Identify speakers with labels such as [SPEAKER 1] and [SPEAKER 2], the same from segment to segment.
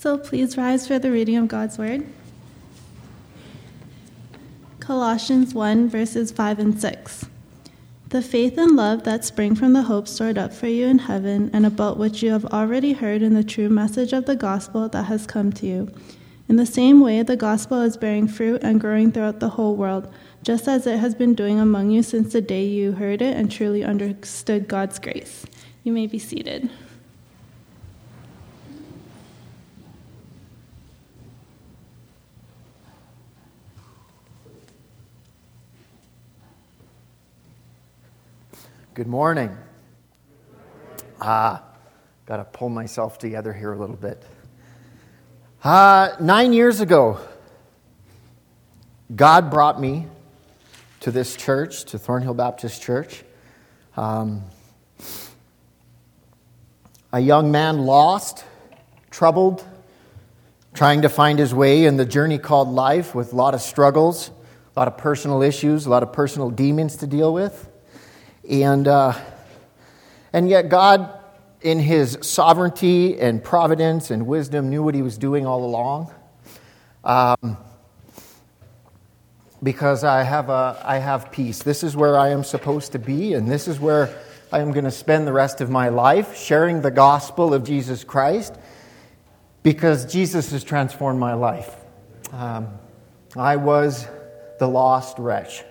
[SPEAKER 1] So please rise for the reading of God's Word. Colossians 1, verses 5 and 6. The faith and love that spring from the hope stored up for you in heaven, and about which you have already heard in the true message of the gospel that has come to you. In the same way, the gospel is bearing fruit and growing throughout the whole world, just as it has been doing among you since the day you heard it and truly understood God's grace. You may be seated.
[SPEAKER 2] Good morning. Ah, got to pull myself together here a little bit. Uh, nine years ago, God brought me to this church, to Thornhill Baptist Church. Um, a young man lost, troubled, trying to find his way in the journey called life with a lot of struggles, a lot of personal issues, a lot of personal demons to deal with. And, uh, and yet, God, in his sovereignty and providence and wisdom, knew what he was doing all along. Um, because I have, a, I have peace. This is where I am supposed to be, and this is where I am going to spend the rest of my life sharing the gospel of Jesus Christ because Jesus has transformed my life. Um, I was the lost wretch.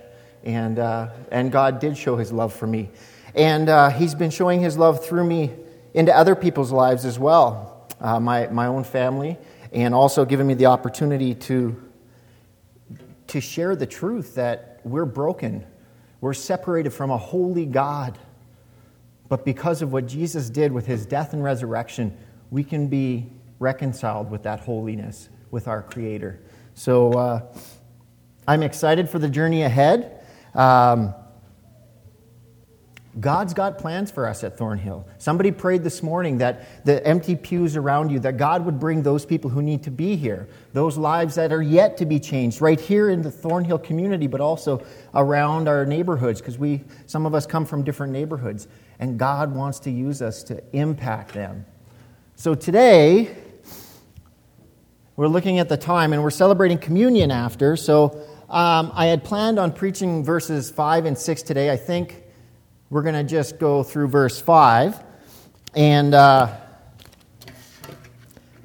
[SPEAKER 2] And, uh, and God did show his love for me. And uh, he's been showing his love through me into other people's lives as well, uh, my, my own family, and also giving me the opportunity to, to share the truth that we're broken. We're separated from a holy God. But because of what Jesus did with his death and resurrection, we can be reconciled with that holiness, with our Creator. So uh, I'm excited for the journey ahead. Um, God's got plans for us at Thornhill. Somebody prayed this morning that the empty pews around you, that God would bring those people who need to be here, those lives that are yet to be changed, right here in the Thornhill community, but also around our neighborhoods, because we, some of us come from different neighborhoods, and God wants to use us to impact them. So today, we're looking at the time, and we're celebrating communion after, so um, I had planned on preaching verses 5 and 6 today. I think we're going to just go through verse 5. And uh,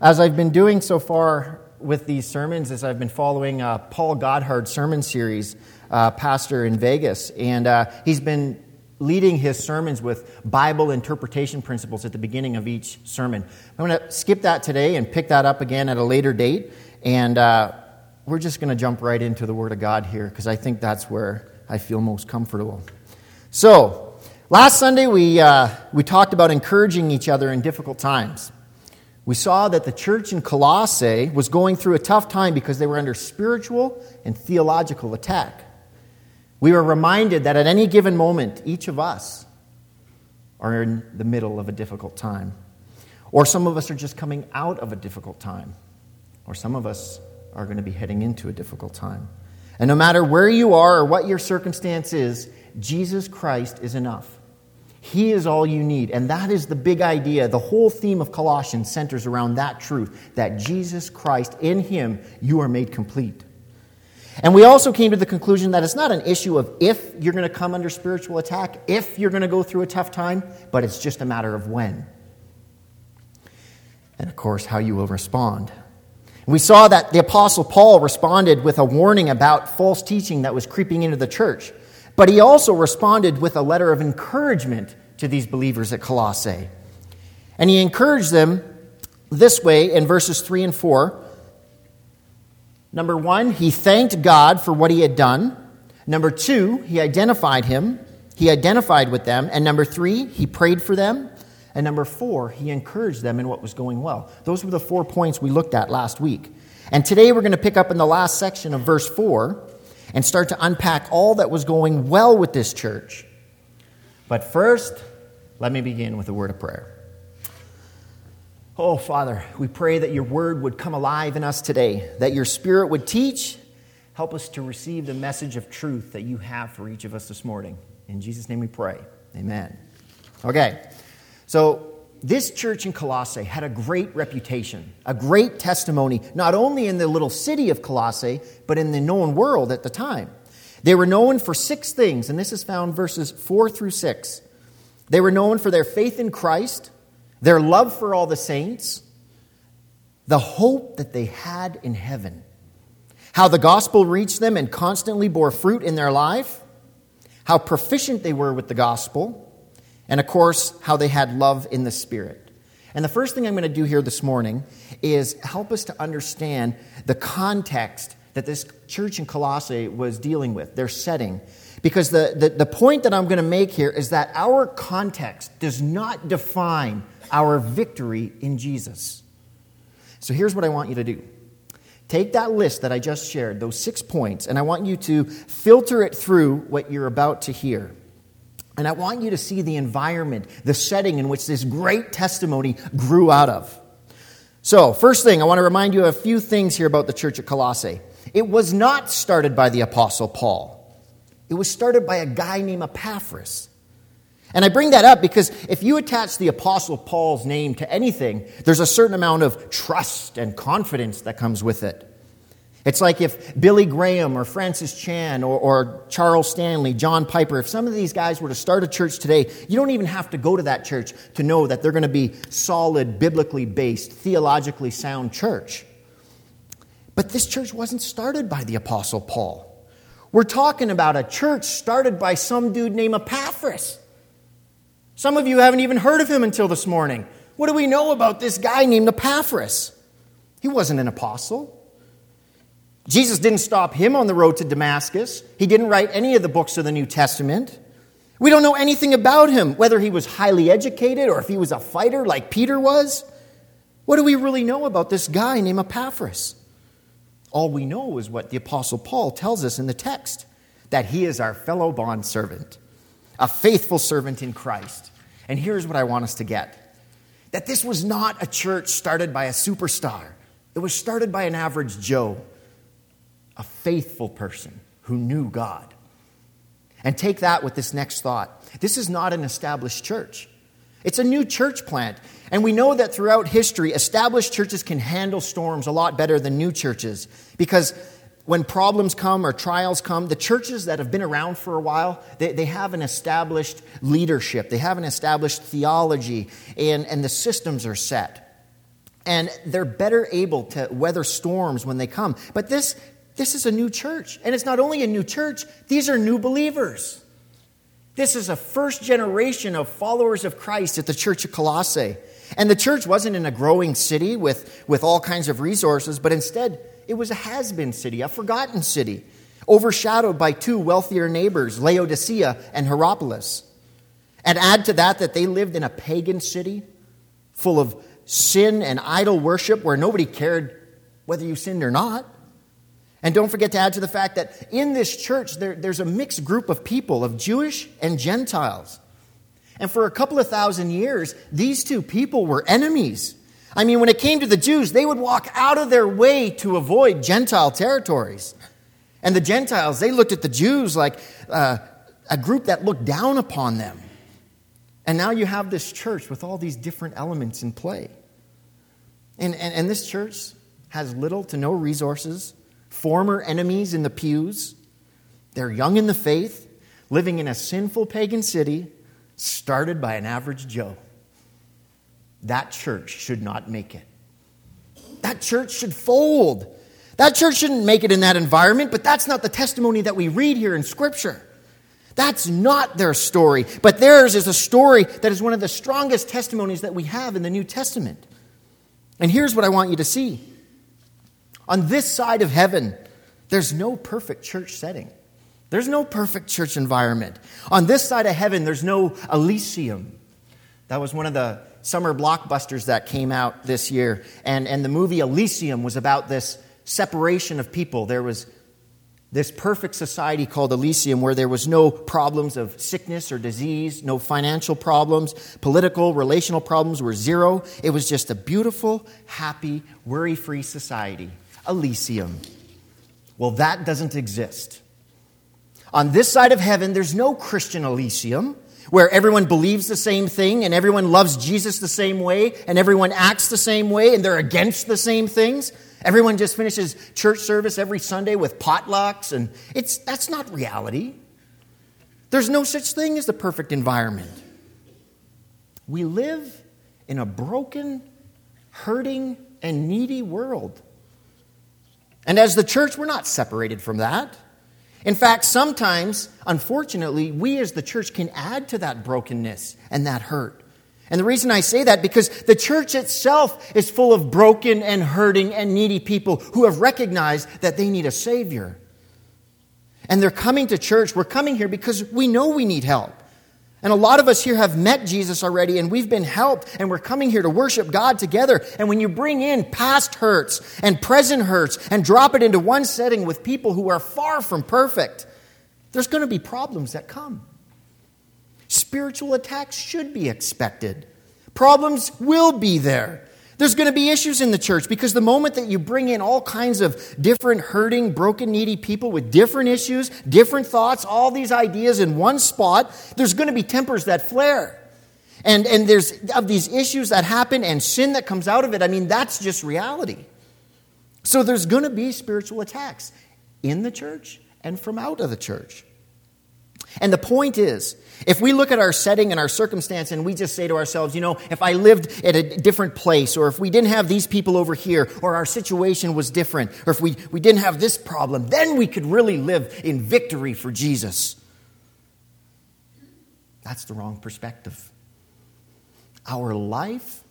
[SPEAKER 2] as I've been doing so far with these sermons, is I've been following uh, Paul Godhard sermon series, uh, pastor in Vegas, and uh, he's been leading his sermons with Bible interpretation principles at the beginning of each sermon. I'm going to skip that today and pick that up again at a later date. And uh, we're just going to jump right into the Word of God here because I think that's where I feel most comfortable. So, last Sunday we, uh, we talked about encouraging each other in difficult times. We saw that the church in Colossae was going through a tough time because they were under spiritual and theological attack. We were reminded that at any given moment, each of us are in the middle of a difficult time. Or some of us are just coming out of a difficult time. Or some of us are going to be heading into a difficult time. And no matter where you are or what your circumstance is, Jesus Christ is enough. He is all you need. And that is the big idea. The whole theme of Colossians centers around that truth that Jesus Christ, in Him, you are made complete. And we also came to the conclusion that it's not an issue of if you're going to come under spiritual attack, if you're going to go through a tough time, but it's just a matter of when. And of course, how you will respond. We saw that the Apostle Paul responded with a warning about false teaching that was creeping into the church. But he also responded with a letter of encouragement to these believers at Colossae. And he encouraged them this way in verses 3 and 4. Number one, he thanked God for what he had done. Number two, he identified him. He identified with them. And number three, he prayed for them. And number four, he encouraged them in what was going well. Those were the four points we looked at last week. And today we're going to pick up in the last section of verse 4 and start to unpack all that was going well with this church. But first, let me begin with a word of prayer. Oh, Father, we pray that your word would come alive in us today, that your spirit would teach. Help us to receive the message of truth that you have for each of us this morning. In Jesus' name we pray. Amen. Okay. So, this church in Colossae had a great reputation, a great testimony, not only in the little city of Colossae, but in the known world at the time. They were known for six things, and this is found verses 4 through 6. They were known for their faith in Christ, their love for all the saints, the hope that they had in heaven, how the gospel reached them and constantly bore fruit in their life, how proficient they were with the gospel, and of course, how they had love in the Spirit. And the first thing I'm going to do here this morning is help us to understand the context that this church in Colossae was dealing with, their setting. Because the, the, the point that I'm going to make here is that our context does not define our victory in Jesus. So here's what I want you to do take that list that I just shared, those six points, and I want you to filter it through what you're about to hear. And I want you to see the environment, the setting in which this great testimony grew out of. So, first thing, I want to remind you of a few things here about the church at Colossae. It was not started by the Apostle Paul, it was started by a guy named Epaphras. And I bring that up because if you attach the Apostle Paul's name to anything, there's a certain amount of trust and confidence that comes with it. It's like if Billy Graham or Francis Chan or, or, Charles Stanley, John Piper, if some of these guys were to start a church today, you don't even have to go to that church to know that they're going to be solid, biblically based, theologically sound church. But this church wasn't started by the Apostle Paul. We're talking about a church started by some dude named Epaphras. Some of you haven't even heard of him until this morning. What do we know about this guy named Epaphras? He wasn't an apostle. Jesus didn't stop him on the road to Damascus. He didn't write any of the books of the New Testament. We don't know anything about him, whether he was highly educated or if he was a fighter like Peter was. What do we really know about this guy named Epaphras? All we know is what the Apostle Paul tells us in the text that he is our fellow bondservant, a faithful servant in Christ. And here's what I want us to get that this was not a church started by a superstar, it was started by an average Joe a faithful person who knew God. And take that with this next thought. This is not an established church. It's a new church plant. And we know that throughout history, established churches can handle storms a lot better than new churches because when problems come or trials come, the churches that have been around for a while, they, they have an established leadership, they have an established theology, and, and the systems are set. And they're better able to weather storms when they come. But this this is a new church. And it's not only a new church, these are new believers. This is a first generation of followers of Christ at the church of Colossae. And the church wasn't in a growing city with, with all kinds of resources, but instead, it was a has been city, a forgotten city, overshadowed by two wealthier neighbors, Laodicea and Hierapolis. And add to that that they lived in a pagan city full of sin and idol worship where nobody cared whether you sinned or not. And don't forget to add to the fact that in this church, there, there's a mixed group of people, of Jewish and Gentiles. And for a couple of thousand years, these two people were enemies. I mean, when it came to the Jews, they would walk out of their way to avoid Gentile territories. And the Gentiles, they looked at the Jews like uh, a group that looked down upon them. And now you have this church with all these different elements in play. And, and, and this church has little to no resources former enemies in the pews. They're young in the faith, living in a sinful pagan city started by an average Joe. That church should not make it. That church should fold. That church shouldn't make it in that environment, but that's not the testimony that we read here in Scripture. That's not their story, but theirs is a story that is one of the strongest testimonies that we have in the New Testament. And here's what I want you to see on this side of heaven, there's no perfect church setting. There's no perfect church environment. On this side of heaven, there's no Elysium. That was one of the summer blockbusters that came out this year. And, and the movie Elysium was about this separation of people. There was this perfect society called Elysium where there was no problems of sickness or disease, no financial problems, political, relational problems were zero. It was just a beautiful, happy, worry free society. Elysium. Well, that doesn't exist. On this side of heaven, there's no Christian Elysium. where everyone believes the same thing and everyone loves Jesus the same way and everyone acts the same way and they're against the same things. Everyone just finishes church service every Sunday with potlucks and it's that's not reality. There's no such thing as the perfect environment. We live in a broken, hurting, and needy world. And as the church, we're not separated from that. In fact, sometimes, unfortunately, we as the church can add to that brokenness and that hurt. And the reason I say that because the church itself is full of broken and hurting and needy people who have recognized that they need a savior. And they're coming to church. We're coming here because we know we need help. And a lot of us here have met Jesus already and we've been helped and we're coming here to worship God together. And when you bring in past hurts and present hurts and drop it into one setting with people who are far from perfect, there's going to be problems that come. Spiritual attacks should be expected. Problems will be there. There's going to be issues in the church because the moment that you bring in all kinds of different hurting, broken, needy people with different issues, different thoughts, all these ideas in one spot, there's going to be tempers that flare. And, and there's of these issues that happen and sin that comes out of it. I mean, that's just reality. So there's going to be spiritual attacks in the church and from out of the church. And the point is, if we look at our setting and our circumstance and we just say to ourselves, you know, if I lived at a different place, or if we didn't have these people over here, or our situation was different, or if we, we didn't have this problem, then we could really live in victory for Jesus. That's the wrong perspective. Our life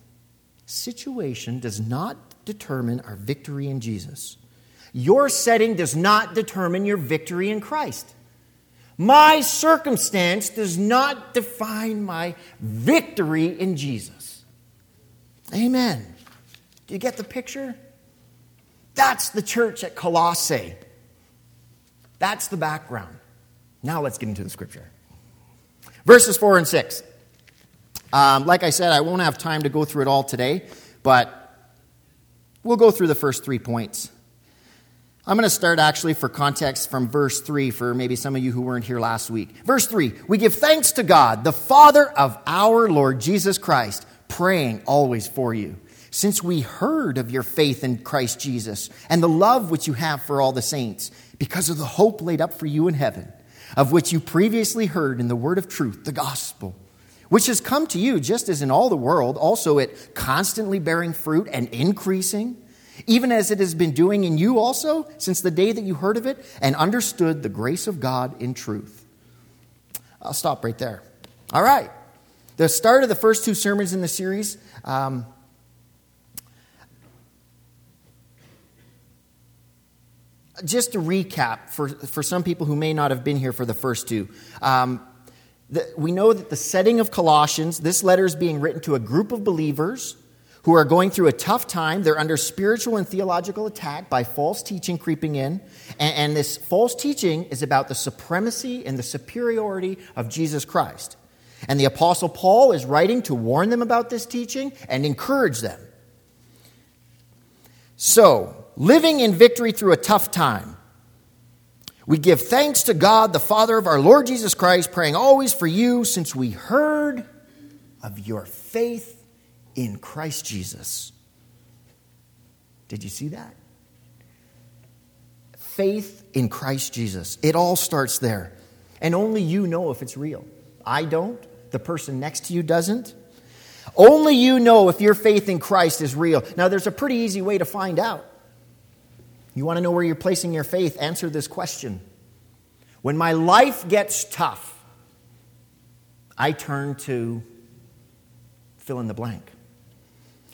[SPEAKER 2] situation does not determine our victory in Jesus. Your setting does not determine your victory in Christ. My circumstance does not define my victory in Jesus. Amen. Do you get the picture? That's the church at Colossae. That's the background. Now let's get into the scripture. Verses 4 and 6. Um, like I said, I won't have time to go through it all today, but we'll go through the first three points. I'm going to start actually for context from verse 3 for maybe some of you who weren't here last week. Verse 3 We give thanks to God, the Father of our Lord Jesus Christ, praying always for you. Since we heard of your faith in Christ Jesus and the love which you have for all the saints, because of the hope laid up for you in heaven, of which you previously heard in the word of truth, the gospel, which has come to you just as in all the world, also it constantly bearing fruit and increasing even as it has been doing in you also since the day that you heard of it and understood the grace of God in truth. I'll stop right there. All right. The start of the first two sermons in the series. Um, just to recap for, for some people who may not have been here for the first two. Um, the, we know that the setting of Colossians, this letter is being written to a group of believers who are going through a tough time. They're under spiritual and theological attack by false teaching creeping in. And, and, this false teaching is about the supremacy and the superiority of Jesus Christ. And the Apostle Paul is writing to warn them about this teaching and encourage them. So, living in victory through a tough time. We give thanks to God, the Father of our Lord Jesus Christ, praying always for you since we heard of your faith in Christ Jesus. Did you see that? Faith in Christ Jesus. It all starts there. And only you know if it's real. I don't. The person next to you doesn't. Only you know if your faith in Christ is real. Now, there's a pretty easy way to find out. You want to know where you're placing your faith? Answer this question. When my life gets tough, I turn to fill in the blank.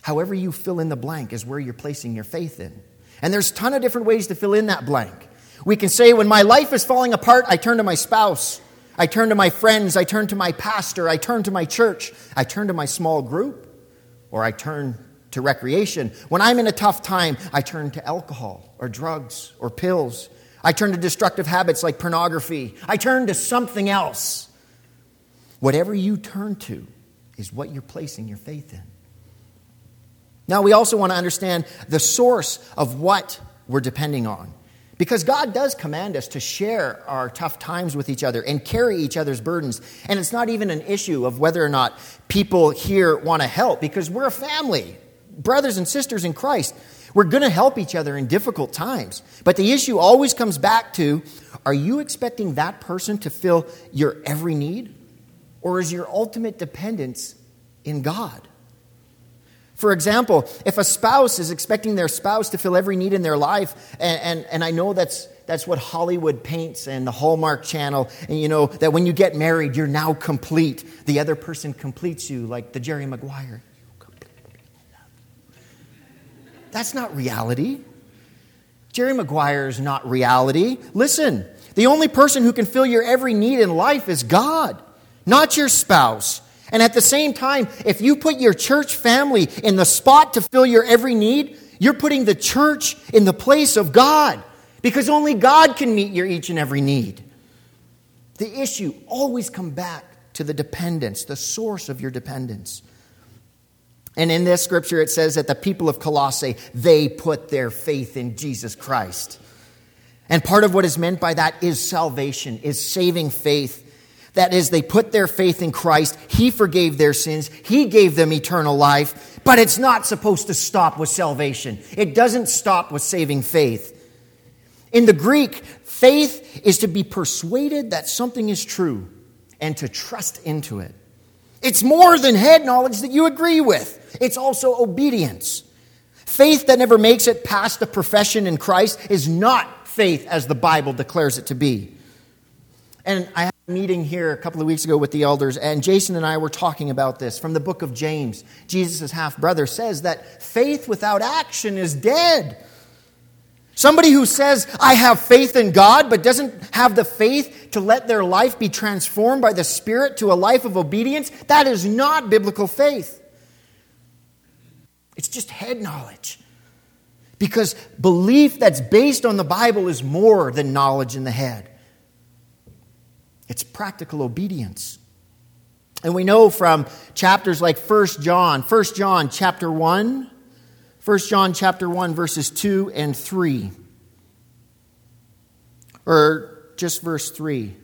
[SPEAKER 2] However, you fill in the blank is where you're placing your faith in. And there's a ton of different ways to fill in that blank. We can say, when my life is falling apart, I turn to my spouse, I turn to my friends, I turn to my pastor, I turn to my church, I turn to my small group, or I turn to recreation. When I'm in a tough time, I turn to alcohol or drugs or pills. I turn to destructive habits like pornography. I turn to something else. Whatever you turn to is what you're placing your faith in. Now, we also want to understand the source of what we're depending on. Because God does command us to share our tough times with each other and carry each other's burdens. And it's not even an issue of whether or not people here want to help, because we're a family, brothers and sisters in Christ. We're going to help each other in difficult times. But the issue always comes back to are you expecting that person to fill your every need? Or is your ultimate dependence in God? For example, if a spouse is expecting their spouse to fill every need in their life, and, and, and, I know that's, that's what Hollywood paints and the Hallmark Channel, and you know that when you get married, you're now complete. The other person completes you, like the Jerry Maguire. That's not reality. Jerry Maguire is not reality. Listen, the only person who can fill your every need in life is God, not your spouse. And at the same time, if you put your church family in the spot to fill your every need, you're putting the church in the place of God because only God can meet your each and every need. The issue always come back to the dependence, the source of your dependence. And in this scripture, it says that the people of Colossae, they put their faith in Jesus Christ. And part of what is meant by that is salvation, is saving faith. That is, they put their faith in Christ. He forgave their sins. He gave them eternal life. But it's not supposed to stop with salvation. It doesn't stop with saving faith. In the Greek, faith is to be persuaded that something is true and to trust into it. It's more than head knowledge that you agree with, it's also obedience. Faith that never makes it past the profession in Christ is not faith as the Bible declares it to be. And I meeting here a couple of weeks ago with the elders, and Jason and I were talking about this from the book of James. Jesus' half brother says that faith without action is dead. Somebody who says, I have faith in God, but doesn't have the faith to let their life be transformed by the Spirit to a life of obedience, that is not biblical faith. It's just head knowledge. Because belief that's based on the Bible is more than knowledge in the head. It's practical obedience. And we know from chapters like 1 John, 1 John chapter 1, 1 John chapter 1 verses 2 and 3. Or just verse 3.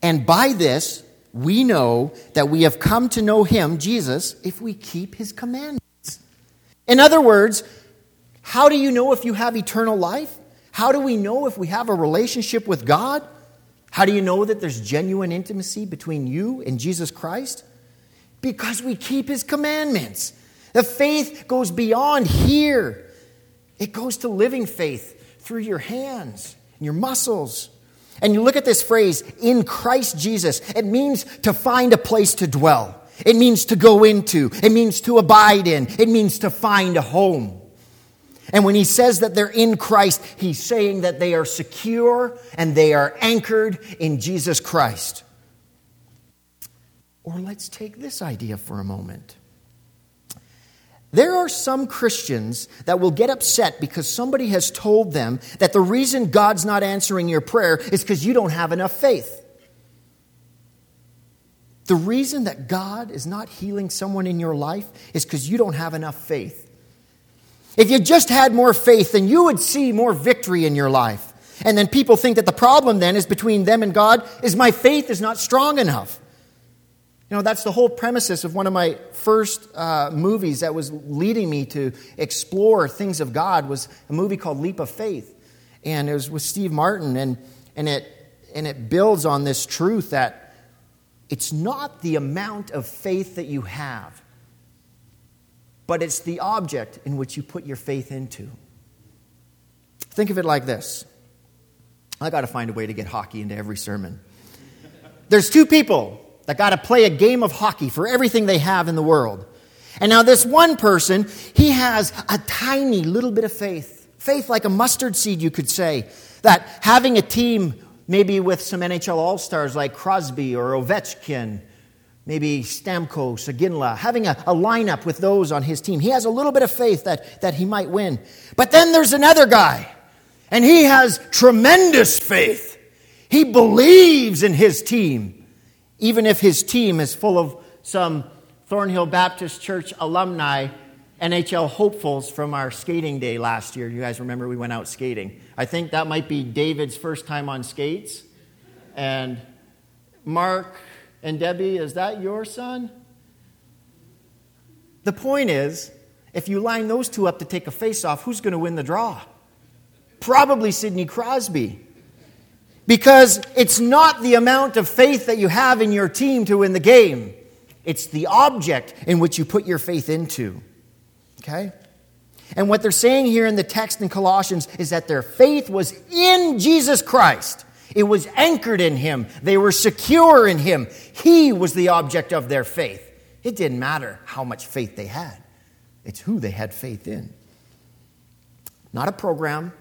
[SPEAKER 2] And by this we know that we have come to know him, Jesus, if we keep his commandments. In other words, how do you know if you have eternal life? How do we know if we have a relationship with God? How do you know that there's genuine intimacy between you and Jesus Christ? Because we keep his commandments. The faith goes beyond here, it goes to living faith through your hands and your muscles. And you look at this phrase, in Christ Jesus, it means to find a place to dwell. It means to go into. It means to abide in. It means to find a home. And when he says that they're in Christ, he's saying that they are secure and they are anchored in Jesus Christ. Or let's take this idea for a moment. There are some Christians that will get upset because somebody has told them that the reason God's not answering your prayer is because you don't have enough faith. The reason that God is not healing someone in your life is because you don't have enough faith. If you just had more faith, then you would see more victory in your life. And then people think that the problem then is between them and God is my faith is not strong enough. You know, that's the whole premises of one of my first uh, movies that was leading me to explore things of God was a movie called Leap of Faith. And it was with Steve Martin, and, and, it, and it builds on this truth that it's not the amount of faith that you have, but it's the object in which you put your faith into. Think of it like this I got to find a way to get hockey into every sermon. There's two people that got to play a game of hockey for everything they have in the world. And now, this one person, he has a tiny little bit of faith. Faith like a mustard seed, you could say. That having a team, maybe with some NHL All Stars like Crosby or Ovechkin, maybe Stamkos, Iginla, having a, a lineup with those on his team. He has a little bit of faith that, that he might win. But then there's another guy, and he has tremendous faith. He believes in his team, even if his team is full of some Thornhill Baptist Church alumni NHL hopefuls from our skating day last year. You guys remember we went out skating. I think that might be David's first time on skates. And Mark and Debbie, is that your son? The point is, if you line those two up to take a face off, who's going to win the draw? Probably Sidney Crosby. Because it's not the amount of faith that you have in your team to win the game, it's the object in which you put your faith into. Okay? And what they're saying here in the text in Colossians is that their faith was in Jesus Christ. It was anchored in Him. They were secure in Him. He was the object of their faith. It didn't matter how much faith they had, it's who they had faith in. Not a program,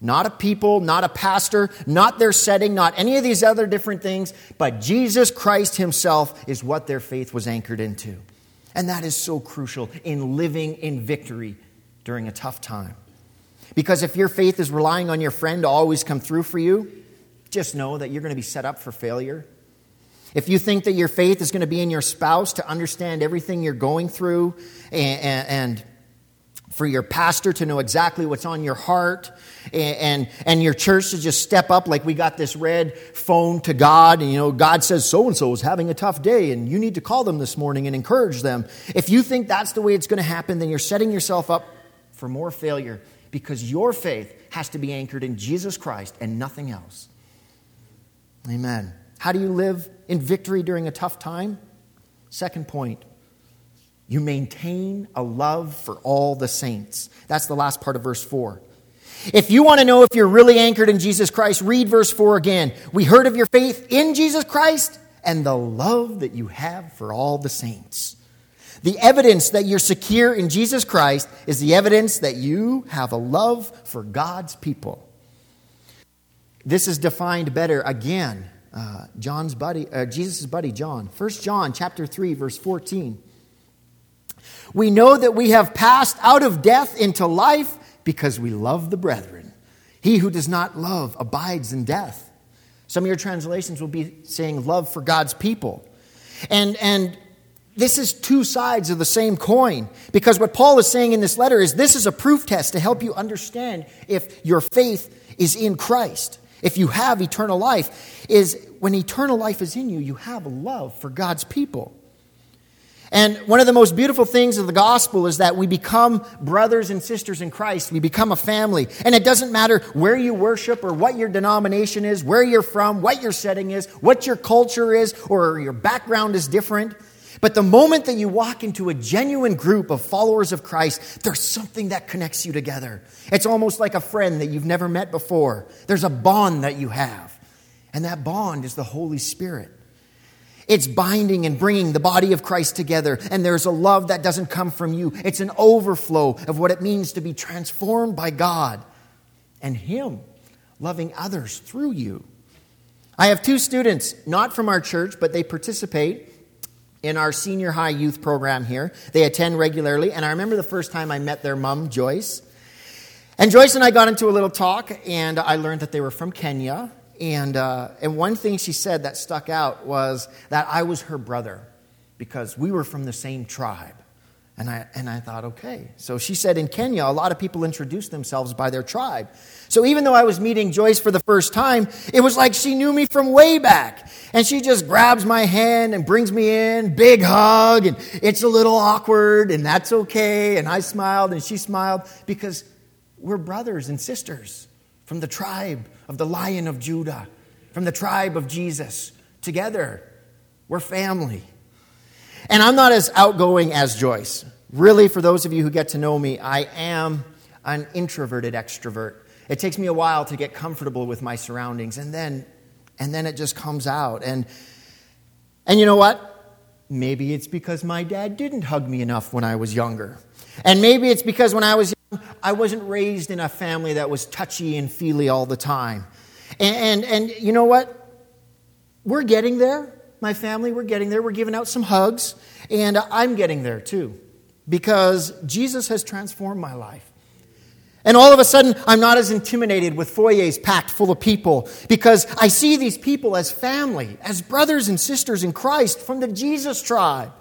[SPEAKER 2] not a people, not a pastor, not their setting, not any of these other different things, but Jesus Christ Himself is what their faith was anchored into. And that is so crucial in living in victory during a tough time. Because if your faith is relying on your friend to always come through for you, just know that you're going to be set up for failure. If you think that your faith is going to be in your spouse to understand everything you're going through and, and, for your pastor to know exactly what's on your heart and, and, and, your church to just step up like we got this red phone to God and you know God says so and so is having a tough day and you need to call them this morning and encourage them. If you think that's the way it's going to happen then you're setting yourself up for more failure because your faith has to be anchored in Jesus Christ and nothing else. Amen. How do you live in victory during a tough time? Second point, you maintain a love for all the saints. That's the last part of verse 4. If you want to know if you're really anchored in Jesus Christ, read verse 4 again. We heard of your faith in Jesus Christ and the love that you have for all the saints. The evidence that you're secure in Jesus Christ is the evidence that you have a love for God's people. This is defined better again. Uh, John's buddy, uh, Jesus' buddy John. 1 John chapter 3, verse 14. We know that we have passed out of death into life because we love the brethren. He who does not love abides in death. Some of your translations will be saying love for God's people. And, and this is two sides of the same coin because what Paul is saying in this letter is this is a proof test to help you understand if your faith is in Christ. If you have eternal life, is when eternal life is in you, you have love for God's people. And one of the most beautiful things of the gospel is that we become brothers and sisters in Christ. We become a family. And it doesn't matter where you worship or what your denomination is, where you're from, what your setting is, what your culture is, or your background is different. But the moment that you walk into a genuine group of followers of Christ, there's something that connects you together. It's almost like a friend that you've never met before. There's a bond that you have. And that bond is the Holy Spirit. It's binding and bringing the body of Christ together. And there's a love that doesn't come from you. It's an overflow of what it means to be transformed by God and Him loving others through you. I have two students, not from our church, but they participate in our senior high youth program here. They attend regularly. And I remember the first time I met their mom, Joyce. And Joyce and I got into a little talk, and I learned that they were from Kenya. And, uh, and one thing she said that stuck out was that I was her brother because we were from the same tribe. And I, and I thought, okay. So she said in Kenya, a lot of people introduce themselves by their tribe. So even though I was meeting Joyce for the first time, it was like she knew me from way back. And she just grabs my hand and brings me in, big hug, and it's a little awkward, and that's okay. And I smiled, and she smiled because we're brothers and sisters from the tribe of the Lion of Judah, from the tribe of Jesus. Together, we're family. And I'm not as outgoing as Joyce. Really, for those of you who get to know me, I am an introverted extrovert. It takes me a while to get comfortable with my surroundings, and then, and then it just comes out. And, and you know what? Maybe it's because my dad didn't hug me enough when I was younger. And maybe it's because when I was young, I wasn't raised in a family that was touchy and feely all the time. And, and, and, you know what? We're getting there. My family, we're getting there. We're giving out some hugs. And I'm getting there too. Because Jesus has transformed my life. And all of a sudden, I'm not as intimidated with foyers packed full of people because I see these people as family, as brothers and sisters in Christ from the Jesus tribe.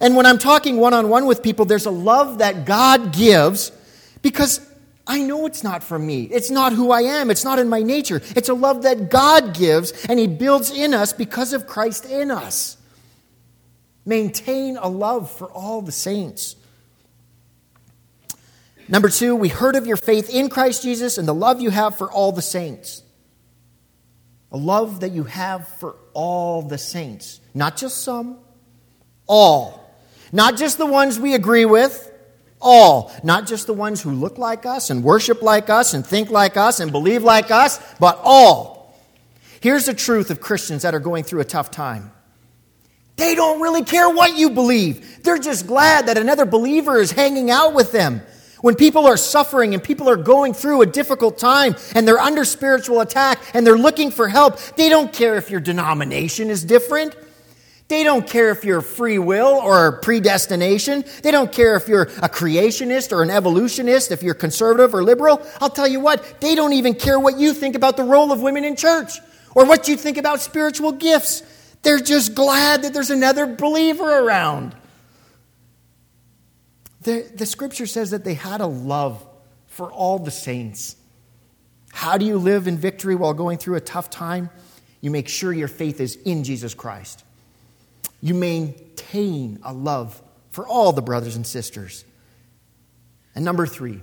[SPEAKER 2] And when I'm talking one on one with people, there's a love that God gives because I know it's not from me. It's not who I am. It's not in my nature. It's a love that God gives and He builds in us because of Christ in us. Maintain a love for all the saints. Number two, we heard of your faith in Christ Jesus and the love you have for all the saints. A love that you have for all the saints, not just some, all. Not just the ones we agree with, all. Not just the ones who look like us and worship like us and think like us and believe like us, but all. Here's the truth of Christians that are going through a tough time. They don't really care what you believe. They're just glad that another believer is hanging out with them. When people are suffering and people are going through a difficult time and they're under spiritual attack and they're looking for help, they don't care if your denomination is different. They don't care if you're free will or predestination. They don't care if you're a creationist or an evolutionist, if you're conservative or liberal. I'll tell you what, they don't even care what you think about the role of women in church or what you think about spiritual gifts. They're just glad that there's another believer around. The, the scripture says that they had a love for all the saints. How do you live in victory while going through a tough time? You make sure your faith is in Jesus Christ. You maintain a love for all the brothers and sisters. And number three,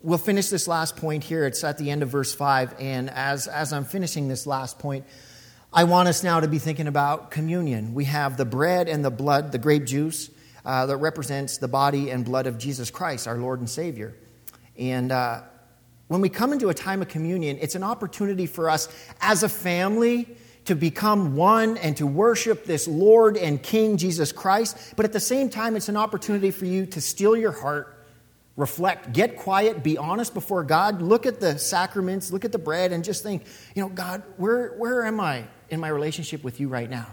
[SPEAKER 2] we'll finish this last point here. It's at the end of verse 5. And as, as I'm finishing this last point, I want us now to be thinking about communion. We have the bread and the blood, the grape juice, uh, that represents the body and blood of Jesus Christ, our Lord and Savior. And uh, when we come into a time of communion, it's an opportunity for us as a family to become one and to worship this Lord and King Jesus Christ. But at the same time, it's an opportunity for you to still your heart, reflect, get quiet, be honest before God, look at the sacraments, look at the bread, and just think, you know, God, where, where am I in my relationship with you right now?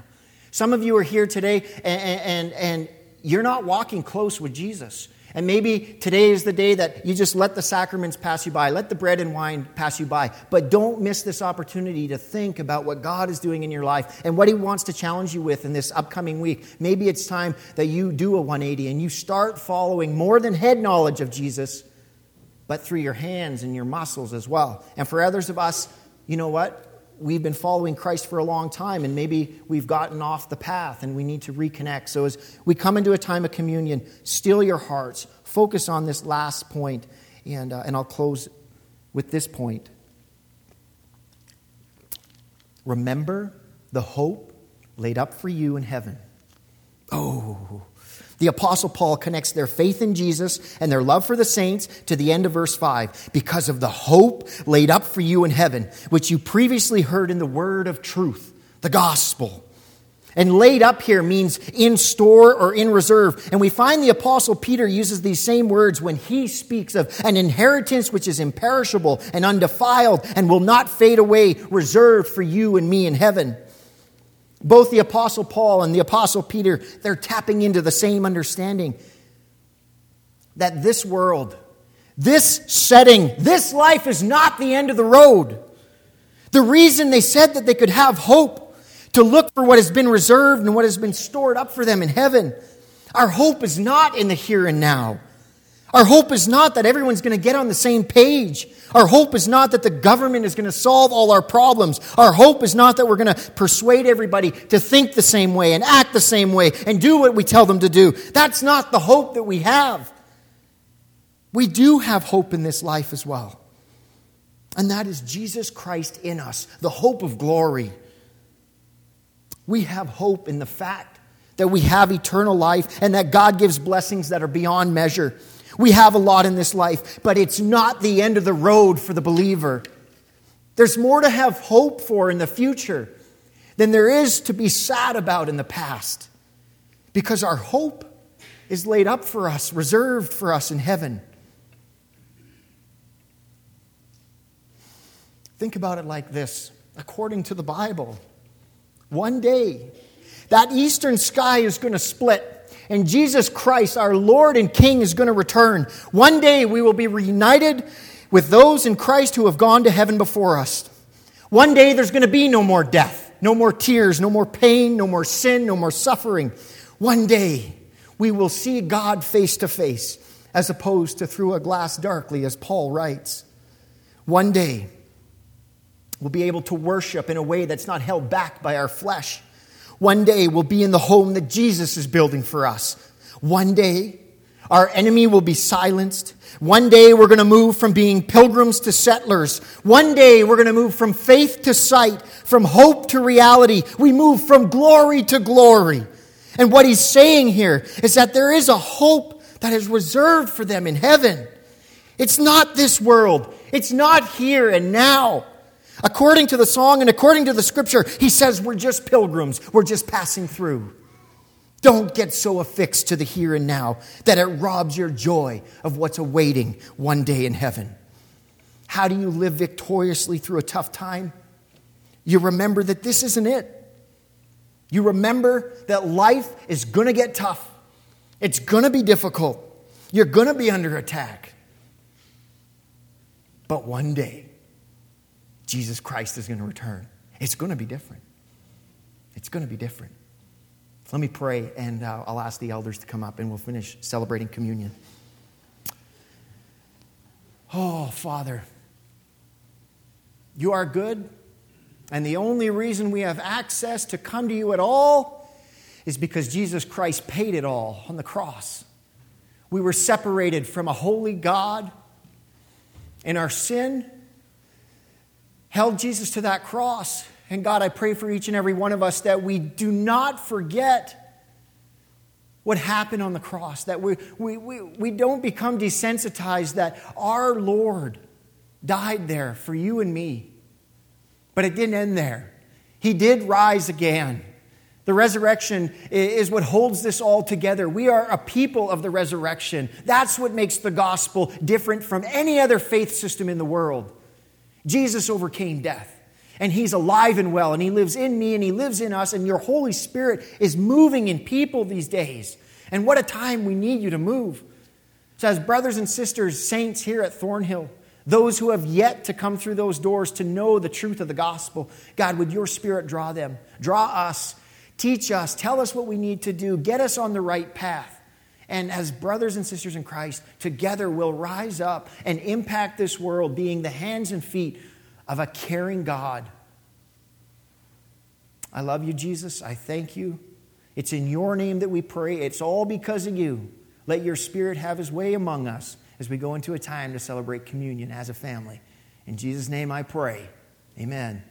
[SPEAKER 2] Some of you are here today and, and, and you're not walking close with Jesus. And maybe today is the day that you just let the sacraments pass you by, let the bread and wine pass you by. But don't miss this opportunity to think about what God is doing in your life and what He wants to challenge you with in this upcoming week. Maybe it's time that you do a 180 and you start following more than head knowledge of Jesus, but through your hands and your muscles as well. And for others of us, you know what? We've been following Christ for a long time and maybe we've gotten off the path and we need to reconnect. So as we come into a time of communion, still your hearts, focus on this last point, and, uh, and I'll close with this point. Remember the hope laid up for you in heaven. Oh, the Apostle Paul connects their faith in Jesus and their love for the saints to the end of verse 5 because of the hope laid up for you in heaven, which you previously heard in the word of truth, the gospel. And laid up here means in store or in reserve. And we find the Apostle Peter uses these same words when he speaks of an inheritance which is imperishable and undefiled and will not fade away, reserved for you and me in heaven. Both the Apostle Paul and the Apostle Peter, they're tapping into the same understanding that this world, this setting, this life is not the end of the road. The reason they said that they could have hope to look for what has been reserved and what has been stored up for them in heaven. Our hope is not in the here and now. Our hope is not that everyone's going to get on the same page. Our hope is not that the government is going to solve all our problems. Our hope is not that we're going to persuade everybody to think the same way and act the same way and do what we tell them to do. That's not the hope that we have. We do have hope in this life as well. And that is Jesus Christ in us, the hope of glory. We have hope in the fact that we have eternal life and that God gives blessings that are beyond measure. We have a lot in this life, but it's not the end of the road for the believer. There's more to have hope for in the future than there is to be sad about in the past because our hope is laid up for us, reserved for us in heaven. Think about it like this according to the Bible, one day that eastern sky is going to split and Jesus Christ, our Lord and King, is going to return. One day we will be reunited with those in Christ who have gone to heaven before us. One day there's going to be no more death. no more tears, no more pain, no more sin, no more suffering. One day we will see God face to face as opposed to through a glass darkly, as Paul writes. One day we'll be able to worship in a way that's not held back by our flesh. One day we'll be in the home that Jesus is building for us. One day our enemy will be silenced. One day we're going to move from being pilgrims to settlers. One day we're going to move from faith to sight, from hope to reality. We move from glory to glory. And what he's saying here is that there is a hope that is reserved for them in heaven. It's not this world. It's not here and now. According to the song and according to the scripture, he says we're just pilgrims. We're just passing through. Don't get so affixed to the here and now that it robs your joy of what's awaiting one day in heaven. How do you live victoriously through a tough time? You remember that this isn't it. You remember that life is going to get tough, it's going to be difficult, you're going to be under attack. But one day, Jesus Christ is going to return. It's going to be different. It's going to be different. Let me pray, and uh, I'll ask the elders to come up, and we'll finish celebrating communion. Oh, Father, you are good, and the only reason we have access to come to you at all is because Jesus Christ paid it all on the cross. We were separated from a holy God, in our sin held Jesus to that cross. And God, I pray for each and every one of us that we do not forget what happened on the cross, that we, we, we, we don't become desensitized that our Lord died there for you and me. But it didn't end there. He did rise again. The resurrection is what holds this all together. We are a people of the resurrection. That's what makes the gospel different from any other faith system in the world. Jesus overcame death and He's alive and well, and He lives in me, and He lives in us, and your Holy Spirit is moving in people these days. And what a time we need you to move. So, as brothers and sisters, saints here at Thornhill, those who have yet to come through those doors to know the truth of the gospel, God, would your Spirit draw them, draw us, teach us, tell us what we need to do, get us on the right path. And as brothers and sisters in Christ, together we'll rise up and impact this world, being the hands and feet of a caring God. I love you, Jesus. I thank you. It's in your name that we pray. It's all because of you. Let your spirit have his way among us as we go into a time to celebrate communion as a family. In Jesus' name I pray. Amen.